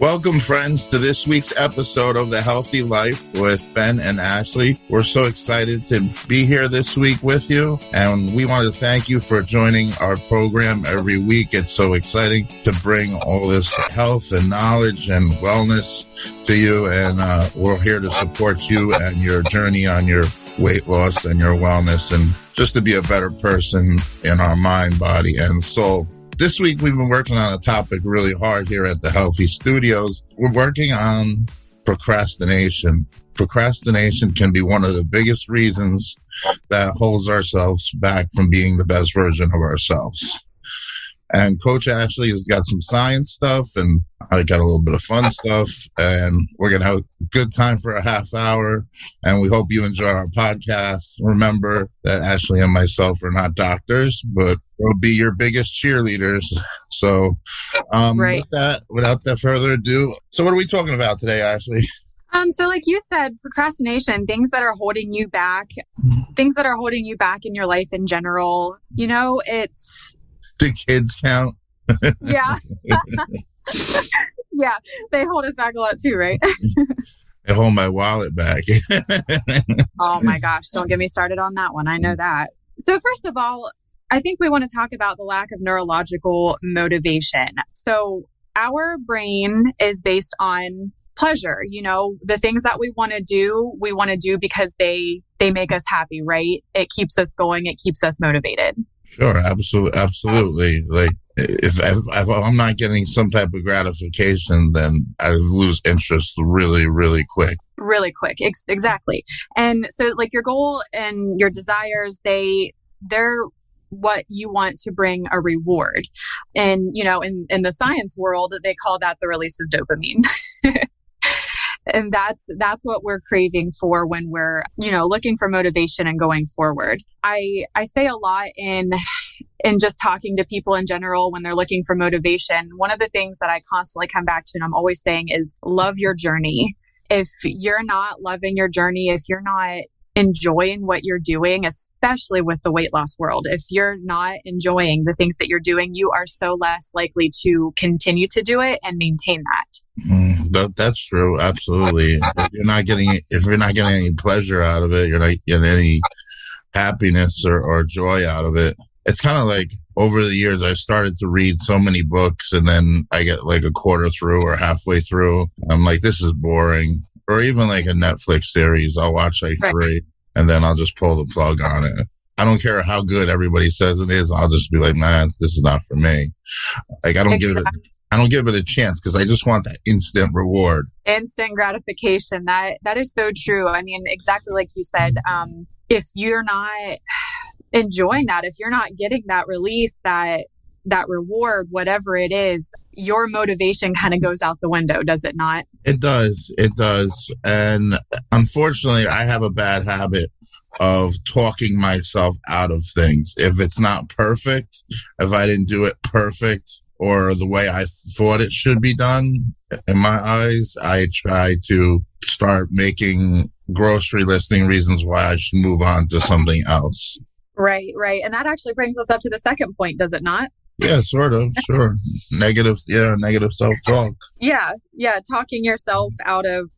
Welcome, friends, to this week's episode of The Healthi Life with Ben and Ashley. We're so excited to be here this week with you, and we want to thank you for joining our program every week. It's so exciting to bring all this health and knowledge and wellness to you, and uh, we're here to support you and your journey on your weight loss and your wellness and just to be a better person in our mind, body, and soul this week we've been working on a topic really hard here at the Healthi Studios. We're working on procrastination. Procrastination can be one of the biggest reasons that holds ourselves back from being the best version of ourselves. And Coach Ashley has got some science stuff, and I got a little bit of fun stuff. And we're going to have a good time for a half hour. And we hope you enjoy our podcast. Remember that Ashley and myself are not doctors, but we'll be your biggest cheerleaders. So, um, right. with that, without that further ado, so what are we talking about today, Ashley? Um, so like you said, procrastination, things that are holding you back, things that are holding you back in your life in general. You know, it's do kids count? yeah. yeah. They hold us back a lot too, right? they hold my wallet back. oh my gosh. Don't get me started on that one. I know that. So, first of all, I think we want to talk about the lack of neurological motivation. So, our brain is based on pleasure you know the things that we want to do we want to do because they they make us happy right it keeps us going it keeps us motivated Sure, absolutely, absolutely. Like if, if, I'm not getting some type of gratification, then I lose interest really, really quick. Really quick, Ex- exactly. And so, like your goal and your desires, they they're what you want to bring a reward. And you know, in in the science world, they call that the release of dopamine. and that's that's what we're craving for when we're you know looking for motivation and going forward. I i say a lot in in just talking to people in general when they're looking for motivation. One of the things that i constantly come back to and i'm always saying is love your journey. If you're not loving your journey if you're not enjoying what you're doing, especially with the weight loss world. If you're not enjoying the things that you're doing, you are so less likely to continue to do it and maintain that. Mm, that, that's true. Absolutely. if you're not getting if you're not getting any pleasure out of it, you're not getting any happiness or, or joy out of it. It's kind of like over the years, I started to read so many books and then I get like a quarter through or halfway through. I'm like, this is boring. Or even like a Netflix series, I'll watch like right. three and then I'll just pull the plug on it. I don't care how good everybody says it is. I'll just be like, man, this is not for me. Like I don't exactly. give it. I don't give it a chance because I just want that instant reward. Instant gratification. That that is so true. I mean, exactly like you said. Um, if you're not enjoying that, if you're not getting that release, that that reward, whatever it is, your motivation kind of goes out the window, does it not? It does. It does. And unfortunately, I have a bad habit of talking myself out of things. If it's not perfect, if I didn't do it perfect, or the way I thought it should be done. In my eyes, I try to start making grocery listing reasons why I should move on to something else. Right, right. And that actually brings us up to the second point, does it not? Yeah, sort of, sure. negative, yeah, negative self talk. Yeah, yeah. Talking yourself out of,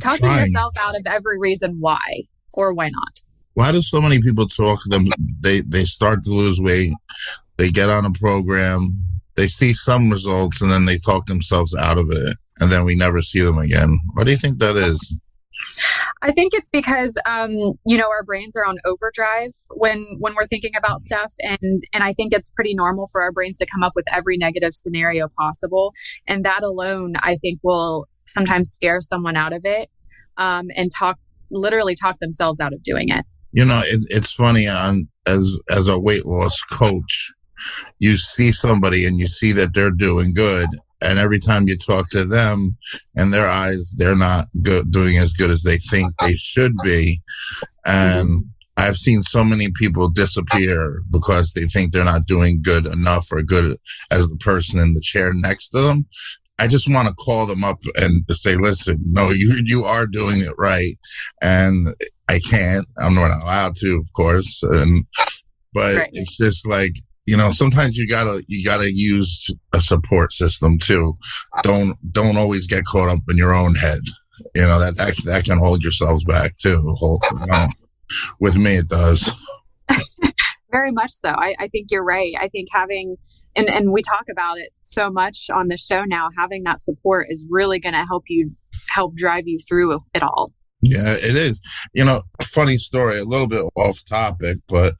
talking Trying. yourself out of every reason why or why not. Why do so many people talk them? They, they start to lose weight. They get on a program they see some results and then they talk themselves out of it and then we never see them again. What do you think that is? I think it's because um, you know our brains are on overdrive when when we're thinking about stuff, and and I think it's pretty normal for our brains to come up with every negative scenario possible, and that alone I think will sometimes scare someone out of it, um, and talk literally talk themselves out of doing it. You know, it, it's funny on as as a weight loss coach you see somebody and you see that they're doing good and every time you talk to them and their eyes they're not good, doing as good as they think they should be and i've seen so many people disappear because they think they're not doing good enough or good as the person in the chair next to them I just want to call them up and say, listen, no, you you are doing it right, and I can't. I'm not allowed to, of course, and but right. it's just like you know sometimes you gotta you gotta use a support system too. Don't don't always get caught up in your own head. You know that that, that can hold yourselves back too hold, you know, with me it does. Very much so. I, I think you're right. I think having and and we talk about it so much on the show now having that support is really going to help you help drive you through it all yeah, it is. You know, funny story, a little bit off topic, but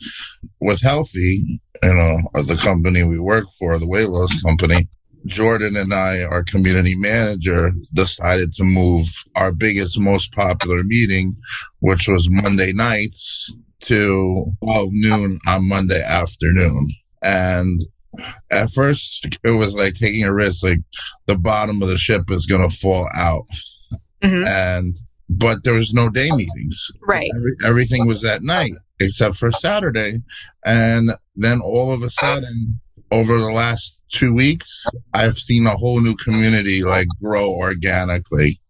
with Healthi, you know, the company we work for, the weight loss company, Jordan and I, our community manager, decided to move our biggest, most popular meeting, which was Monday nights, to 12 noon on Monday afternoon. And at first, it was like taking a risk, like the bottom of the ship is going to fall out. Mm-hmm. And but there was no day meetings. Right. Every, everything was at night except for Saturday. And then all of a sudden, over the last two weeks, I've seen a whole new community like grow organically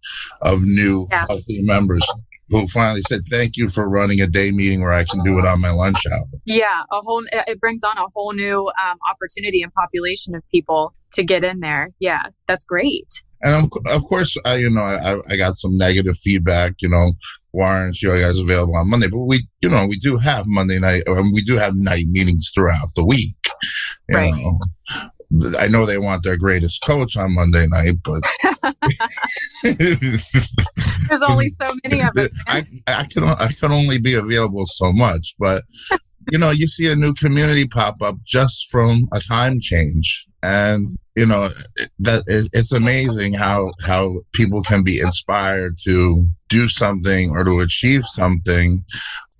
of new yeah. Healthi members who finally said thank you for running a day meeting where I can do it on my lunch hour. Yeah, a whole it brings on a whole new um, opportunity and population of people to get in there. Yeah, that's great and of course, I, you know, I, I got some negative feedback. You know, why aren't you guys available on Monday? But we, you know, we do have Monday night. Um, we do have night meetings throughout the week. right. Know. I know they want their greatest coach on Monday night, but there's only so many of us. I, I can I can only be available so much, but you know, you see a new community pop up just from a time change, and you know that it's amazing how how people can be inspired to do something or to achieve something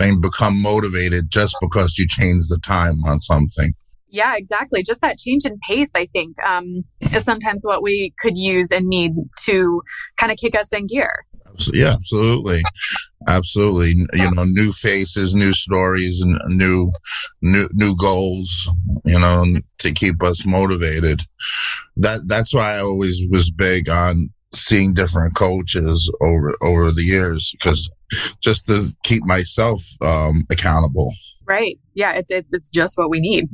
and become motivated just because you change the time on something. Yeah exactly. Just that change in pace i think um, is sometimes what we could use and need to kind of kick us in gear. Yeah absolutely absolutely. You know new faces new stories and new new new goals you know to keep us motivated. That that's why i always was big on seeing different coaches over over the years because just to keep myself um accountable. Right. Yeah it's it, it's just what we need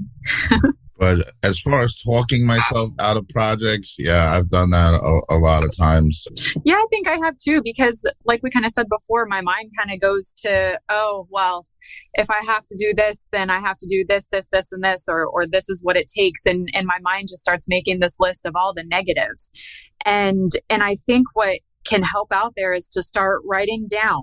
But as far as talking myself out of projects, yeah, I've done that a, a, lot of times. Yeah, I think I have too, because like we kind of said before, my mind kind of goes to, oh, well, if I have to do this, then I have to do this, this, this, and this, or or this is what it takes. And and my mind just starts making this list of all the negatives. And and I think what can help out there is to start writing down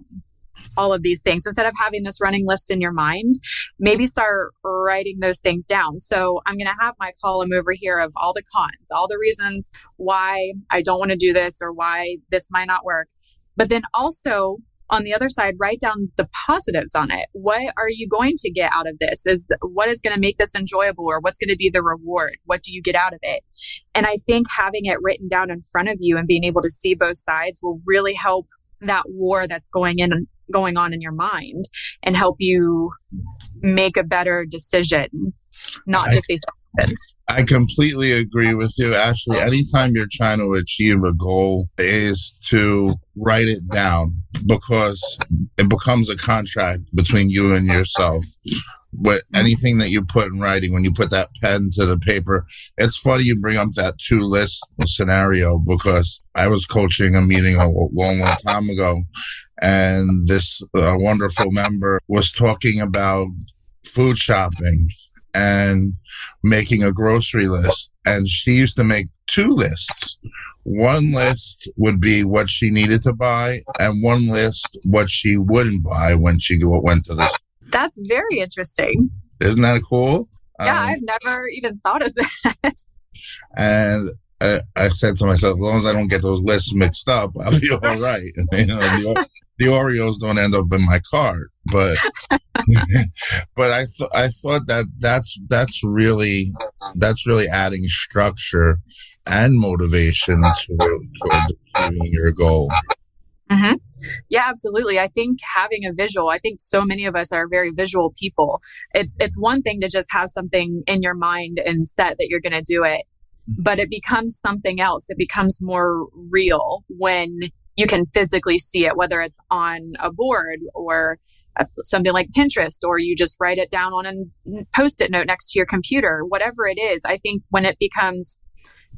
all of these things. Instead of having this running list in your mind maybe start writing those things down. So i'm going to have my column over here of all the cons all the reasons why i don't want to do this or why this might not work. But then also on the other side write down the positives on it. What are you going to get out of this? Is what is going to make this enjoyable or what's going to be the reward? What do you get out of it? And i think having it written down in front of you and being able to see both sides will really help that war that's going in going on in your mind and help you make a better decision, not I, just based on evidence. I completely agree with you, Ashley. Anytime you're trying to achieve a goal is to write it down because it becomes a contract between you and yourself but anything that you put in writing, when you put that pen to the paper, it's funny you bring up that two list scenario because I was coaching a meeting a long, long time ago, and this uh, wonderful member was talking about food shopping and making a grocery list. And she used to make two lists. One list would be what she needed to buy, and one list what she wouldn't buy when she went to the that's very interesting. Isn't that cool? Yeah, um, I've never even thought of that. And I, I, said to myself, as long as I don't get those lists mixed up, I'll be all right. you know, the, the, Oreos don't end up in my cart, but but I th- I thought that that's that's really that's really adding structure and motivation to, towards achieving your goal. Mm-hmm. Yeah, absolutely. I think having a visual, I think so many of us are very visual people. It's it's one thing to just have something in your mind and set that you're going to do it, but it becomes something else. It becomes more real when you can physically see it, whether it's on a board or a, something like Pinterest, or you just write it down on a post it note next to your computer, whatever it is. I think when it becomes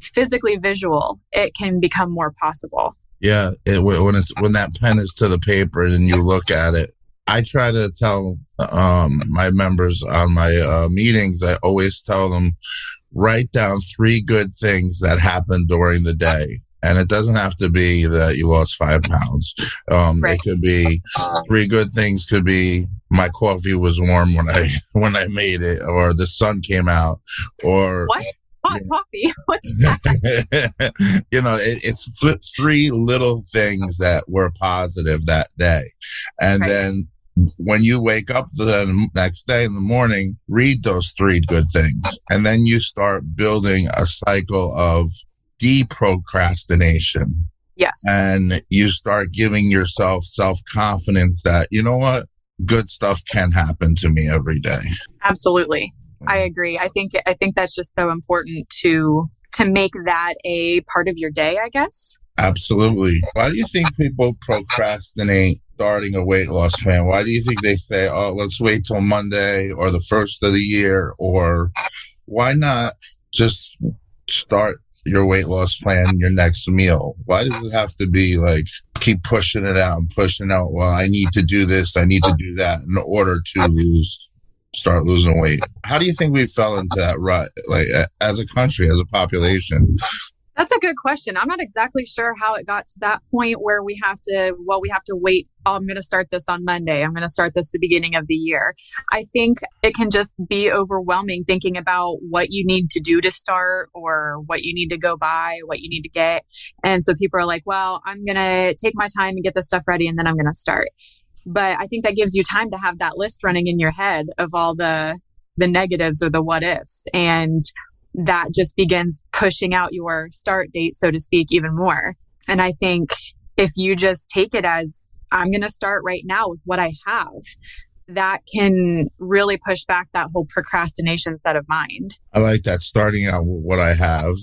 physically visual, it can become more possible. Yeah, it, when it's when that pen is to the paper and you look at it, I try to tell um, my members on my uh, meetings. I always tell them write down three good things that happened during the day. And it doesn't have to be that you lost five pounds. Um, right. It could be three good things. Could be my coffee was warm when I when I made it, or the sun came out, or what? hot yeah. coffee. What's that? you know, it, it's th- three little things that were positive that day. And right. then when you wake up the next day in the morning, read those three good things. And then you start building a cycle of deprocrastination. Yes. And you start giving yourself self confidence that, you know what? Good stuff can happen to me every day. Absolutely. Mm. I agree. I think I think that's just so important to to make that a part of your day, I guess. Absolutely. Why do you think people procrastinate starting a weight loss plan? Why do you think they say, "Oh, let's wait till Monday or the first of the year," or why not just start your weight loss plan your next meal? Why does it have to be like keep pushing it out and pushing out? Well, I need to do this, I need to do that in order to lose start losing weight. How do you think we fell into that rut, like as a country, as a population? That's a good question. I'm not exactly sure how it got to that point where we have to, well, we have to wait. Oh, I'm going to start this on Monday. I'm going to start this the beginning of the year. I think it can just be overwhelming thinking about what you need to do to start or what you need to go buy, what you need to get. And so people are like, well, I'm going to take my time and get this stuff ready and then I'm going to start. But I think that gives you time to have that list running in your head of all the the negatives or the what ifs and that just begins pushing out your start date so to speak even more. And I think if you just take it as I'm going to start right now with what I have, that can really push back that whole procrastination set of mind. I like that starting out with what I have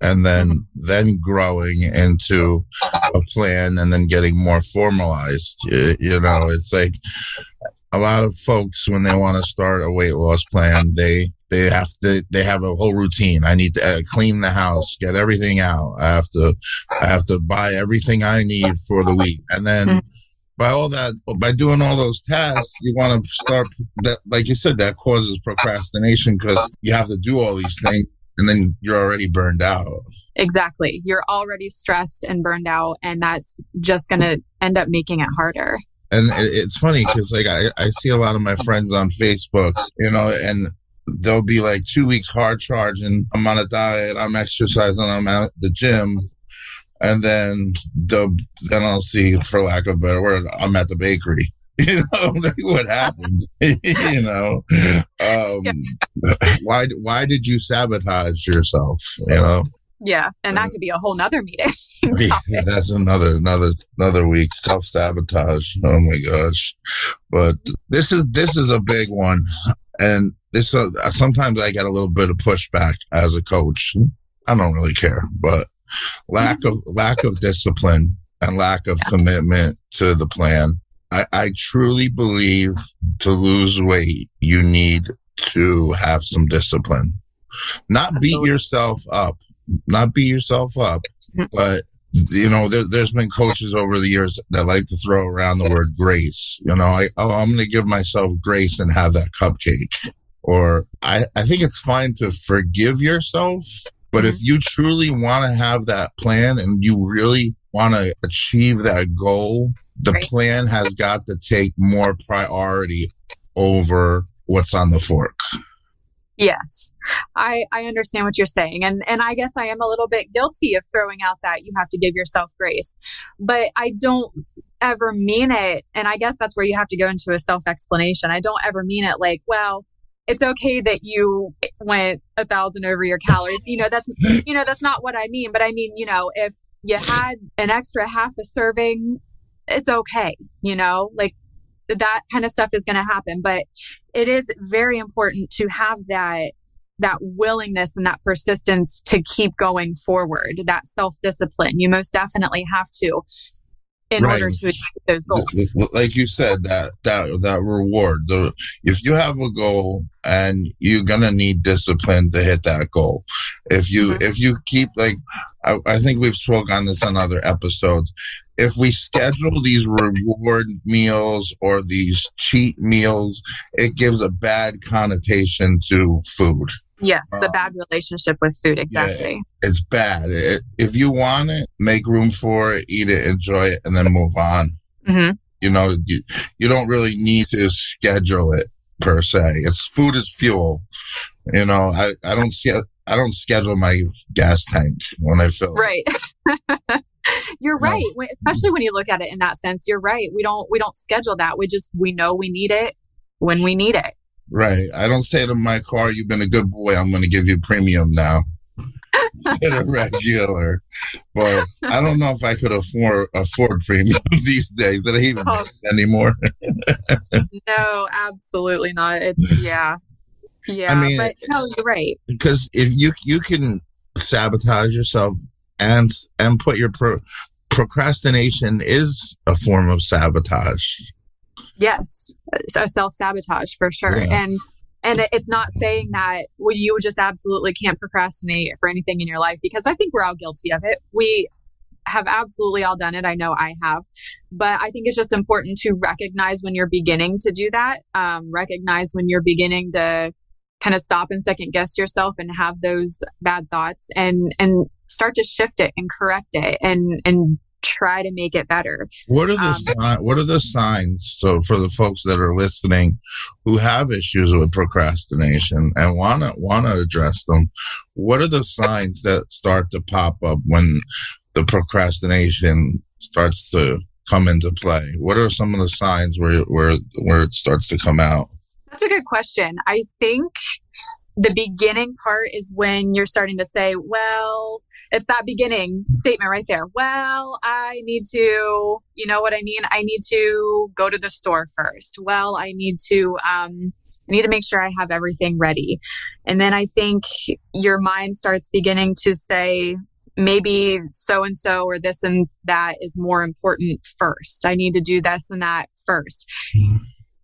and then mm-hmm. then growing into a plan and then getting more formalized you, you know it's like a lot of folks when they want to start a weight loss plan they they have to they have a whole routine i need to uh, clean the house get everything out i have to i have to buy everything i need for the week and then mm-hmm. by all that by doing all those tasks you want to start that like you said that causes procrastination because you have to do all these things and then you're already burned out. Exactly. You're already stressed and burned out, and that's just going to end up making it harder. And it's funny because, like, I, I see a lot of my friends on Facebook, you know, and they'll be like two weeks hard charging. I'm on a diet, I'm exercising, I'm at the gym. And then the then I'll see, for lack of a better word, I'm at the bakery. you know like what happened? You know? Um why why did you sabotage yourself? You know? Yeah and that could be a whole nother meeting. Yeah, that's another another another week. Self-sabotage. Oh my gosh. But this is this is a big one and this uh, sometimes i get a little bit of pushback as a coach i don't really care but lack of lack of discipline and lack of commitment to the plan I, I truly believe to lose weight, you need to have some discipline. Not Absolutely. beat yourself up, not beat yourself up, but you know, there, has been coaches over the years that like to throw around the word grace. You know, I, oh, I'm going to give myself grace and have that cupcake. Or I, I think it's fine to forgive yourself, but mm-hmm. if you truly want to have that plan and you really want to achieve that goal, the right. plan has got to take more priority over what's on the fork. Yes. I I understand what you're saying and and I guess I am a little bit guilty of throwing out that you have to give yourself grace. But I don't ever mean it and I guess that's where you have to go into a self explanation. I don't ever mean it like, well, it's okay that you went a thousand over your calories. You know, that's, you know, that's not what I mean. But I mean, you know, if you had an extra half a serving, it's okay, you know, like that kind of stuff is going to happen. But it is very important to have that that willingness and that persistence to keep going forward, that self discipline. You most definitely have to in right. order to achieve those goals. Like you said, that that that reward. The if you have a goal and you're gonna need discipline to hit that goal. If you mm-hmm. if you keep like I, I think we've spoke on this on other episodes. If we schedule these reward meals or these cheat meals, it gives a bad connotation to food. Yes, the um, bad relationship with food. Exactly. Yeah, it's bad. It, if you want it, make room for it, eat it, enjoy it, and then move on. Mm-hmm. You know, you, you don't really need to schedule it per se. It's food is fuel. You know, I, I don't see, I don't schedule my gas tank when I fill. Right. you're right. No. Especially when you look at it in that sense, you're right. We don't, we don't schedule that. We just, we know we need it when we need it. Right. I don't say to my car, "You've been a good boy. I'm going to give you premium now." Instead of regular, but I don't know if I could afford afford premium these days. That I even oh. anymore. no, absolutely not. It's yeah, yeah. I mean, but no, you're right. Because if you you can sabotage yourself and and put your pro, procrastination is a form of sabotage. Yes, a self sabotage for sure. Yeah. And and it's not saying that well, you just absolutely can't procrastinate for anything in your life because I think we're all guilty of it. We have absolutely all done it. I know I have, but I think it's just important to recognize when you're beginning to do that. Um, recognize when you're beginning to kind of stop and second guess yourself and have those bad thoughts and and start to shift it and correct it and and try to make it better. What are the um, what are the signs? So for the folks that are listening who have issues with procrastination and want to want to address them, what are the signs that start to pop up when the procrastination starts to come into play? What are some of the signs where where where it starts to come out? That's a good question. I think the beginning part is when you're starting to say, well, it's that beginning statement right there. Well, I need to, you know what I mean? I need to go to the store first. Well, I need to, um, I need to make sure I have everything ready. And then I think your mind starts beginning to say, maybe so and so or this and that is more important first. I need to do this and that 1st mm-hmm.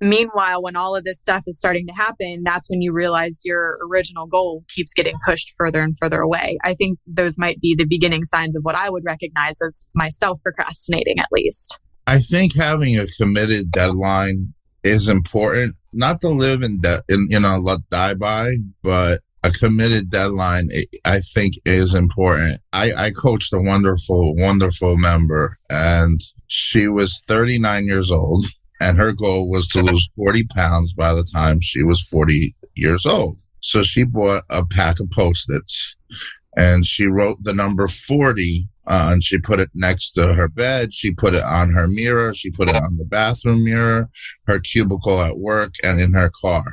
Meanwhile, when all of this stuff is starting to happen, that's when you realize your original goal keeps getting pushed further and further away. I think those might be the beginning signs of what I would recognize as myself procrastinating, at least. I think having a committed deadline is important, not to live in, de- in you know, let die by, but a committed deadline, I think is important. I, I coached a wonderful, wonderful member and she was 39 years old and her goal was to lose 40 pounds by the time she was 40 years old. So she bought a pack of post-its and she wrote the number 40 uh, and she put it next to her bed. She put it on her mirror. She put it on the bathroom mirror, her cubicle at work, and in her car.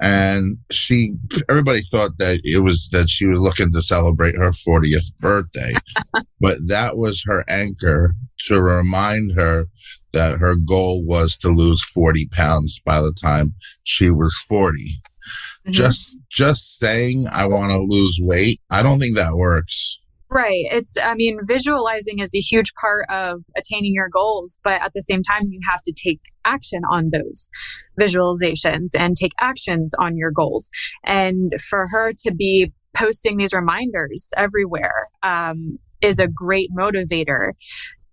And she, everybody thought that it was that she was looking to celebrate her 40th birthday, but that was her anchor to remind her that her goal was to lose 40 pounds by the time she was 40. Mm-hmm. Just, just saying, I want to lose weight. I don't think that works. Right. It's, I mean, visualizing is a huge part of attaining your goals, but at the same time, you have to take action on those visualizations and take actions on your goals. And for her to be posting these reminders everywhere um, is a great motivator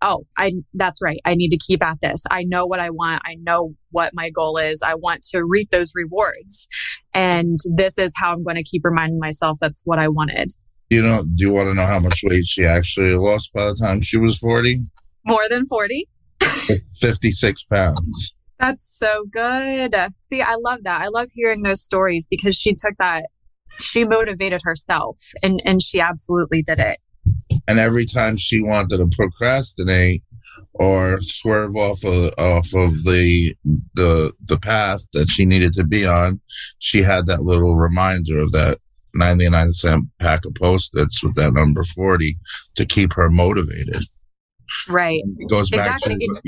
oh i that's right. I need to keep at this. I know what i want. I know what my goal is. I want to reap those rewards. And this is how i'm going to keep reminding myself that's what i wanted. You know do you want to know how much weight she actually lost by the time she was 40 more than 40 56 pounds. That's so good. See i love that. I love hearing those stories because she took that she motivated herself and and she absolutely did it and every time she wanted to procrastinate or swerve off of off of the the the path that she needed to be on, she had that little reminder of that 99 cent pack of post-its with that number 40 to keep her motivated. Right. It goes back exactly. to what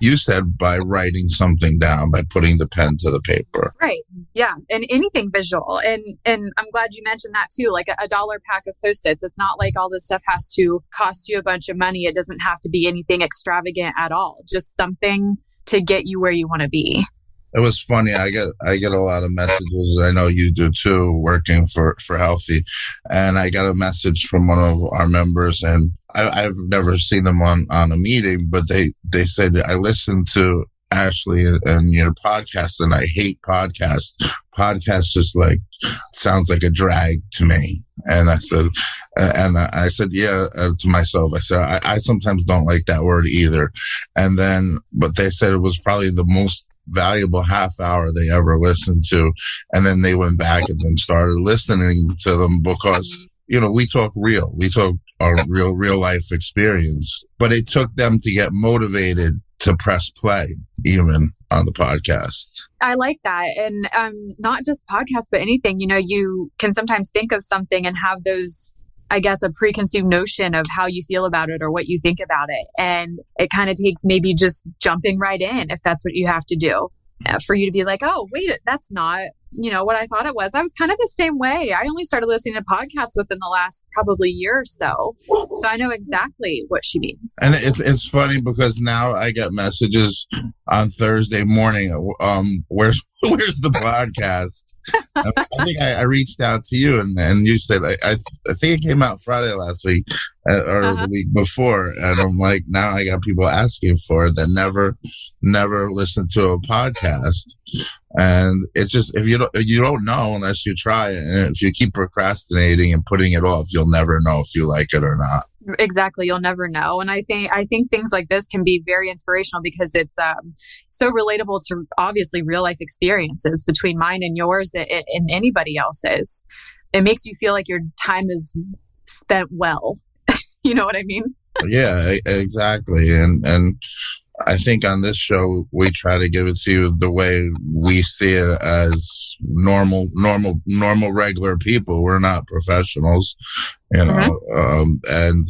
you said by writing something down, by putting the pen to the paper. Right. Yeah. And anything visual. And and I'm glad you mentioned that too. Like a, a dollar pack of post-its. It's not like all this stuff has to cost you a bunch of money. It doesn't have to be anything extravagant at all. Just something to get you where you want to be it was funny. I get I get a lot of messages. I know you do too, working for for Healthi, and I got a message from one of our members, and I, have never seen them on on a meeting, but they they said I listened to Ashley and, your podcast, and I hate podcasts. Podcasts just like sounds like a drag to me. And I said, and I said, yeah, uh, to myself, I said, I, I sometimes don't like that word either. And then, but they said it was probably the most valuable half hour they ever listened to. And then they went back and then started listening to them because, you know, we talk real, we talk our real, real life experience, but it took them to get motivated to press play even on the podcast. I like that. And um, not just podcasts, but anything, you know, you can sometimes think of something and have those I guess, a preconceived notion of how you feel about it or what you think about it. And it kind of takes maybe just jumping right in if that's what you have to do uh, for you to be like, oh, wait, that's not you know, what I thought it was. I was kind of the same way. I only started listening to podcasts within the last probably year or so. So I know exactly what she means. And it's, it's funny because now I get messages on Thursday morning. Um, where's, where's the podcast? I, I think I, I, reached out to you and, and you said, I, I, I think it came out Friday last week uh, or uh-huh. the week before. And I'm like, now I got people asking for it that never, never listened to a podcast. And it's just if you don't you don't know unless you try it. And if you keep procrastinating and putting it off, you'll never know if you like it or not. Exactly, you'll never know. And I think I think things like this can be very inspirational because it's um, so relatable to obviously real life experiences between mine and yours and, and anybody else's. It makes you feel like your time is spent well. you know what I mean? yeah, exactly. And and I think on this show we try to give it to you the way we see it as normal, normal, normal, regular people. We're not professionals, you know, mm-hmm. um, and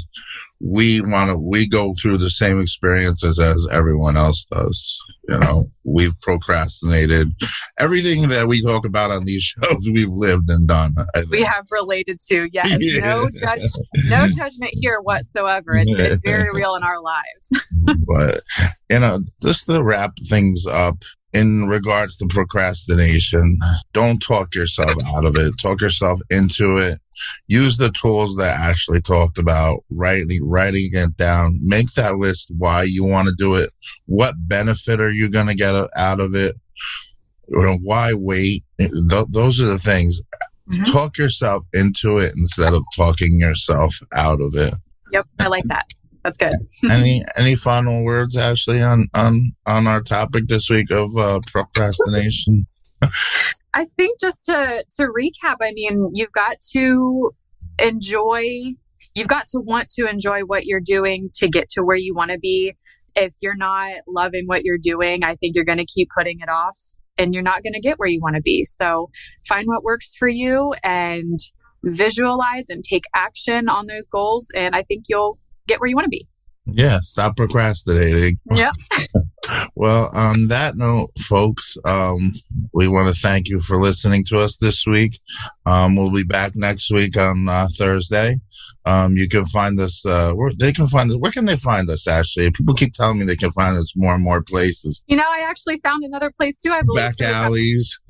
we want to we go through the same experiences as everyone else does you know we've procrastinated everything that we talk about on these shows we've lived and done we have related to yes yeah. no judge, no judgment here whatsoever it's, it's very real in our lives but you know just to wrap things up in regards to procrastination, don't talk yourself out of it. Talk yourself into it. Use the tools that Ashley talked about, writing, writing it down. Make that list why you want to do it. What benefit are you going to get out of it? Why wait? Th- those are the things. Mm-hmm. Talk yourself into it instead of talking yourself out of it. Yep, I like that. That's good. any any final words, Ashley, on on on our topic this week of uh, procrastination? I think just to to recap, I mean, you've got to enjoy. You've got to want to enjoy what you're doing to get to where you want to be. If you're not loving what you're doing, I think you're going to keep putting it off and you're not going to get where you want to be. So find what works for you and visualize and take action on those goals. And I think you'll get where you want to be. Yeah, stop procrastinating. Yeah. well, on that note, folks, um, we want to thank you for listening to us this week. Um, we'll be back next week on uh, Thursday. Um, you can find us. Uh, where they can find us. Where can they find us? Actually, people keep telling me they can find us more and more places. You know, I actually found another place too. I believe back alleys.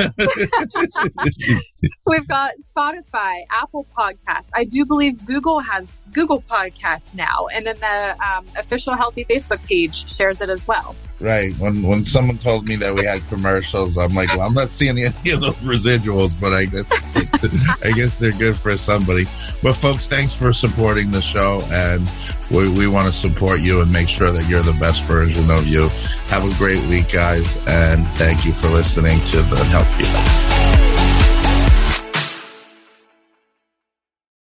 We've got Spotify, Apple Podcasts. I do believe Google has Google Podcasts now, and then the um, official Healthi Facebook page shares it as well. Right. When when someone told me that we had commercials, I'm like, well, I'm not seeing any of those residuals, but I guess I guess they're good for somebody. But folks, thanks for supporting the show, and we, we want to support you and make sure that you're the best version of you. Have a great week, guys, and thank you for listening to the Healthi Life.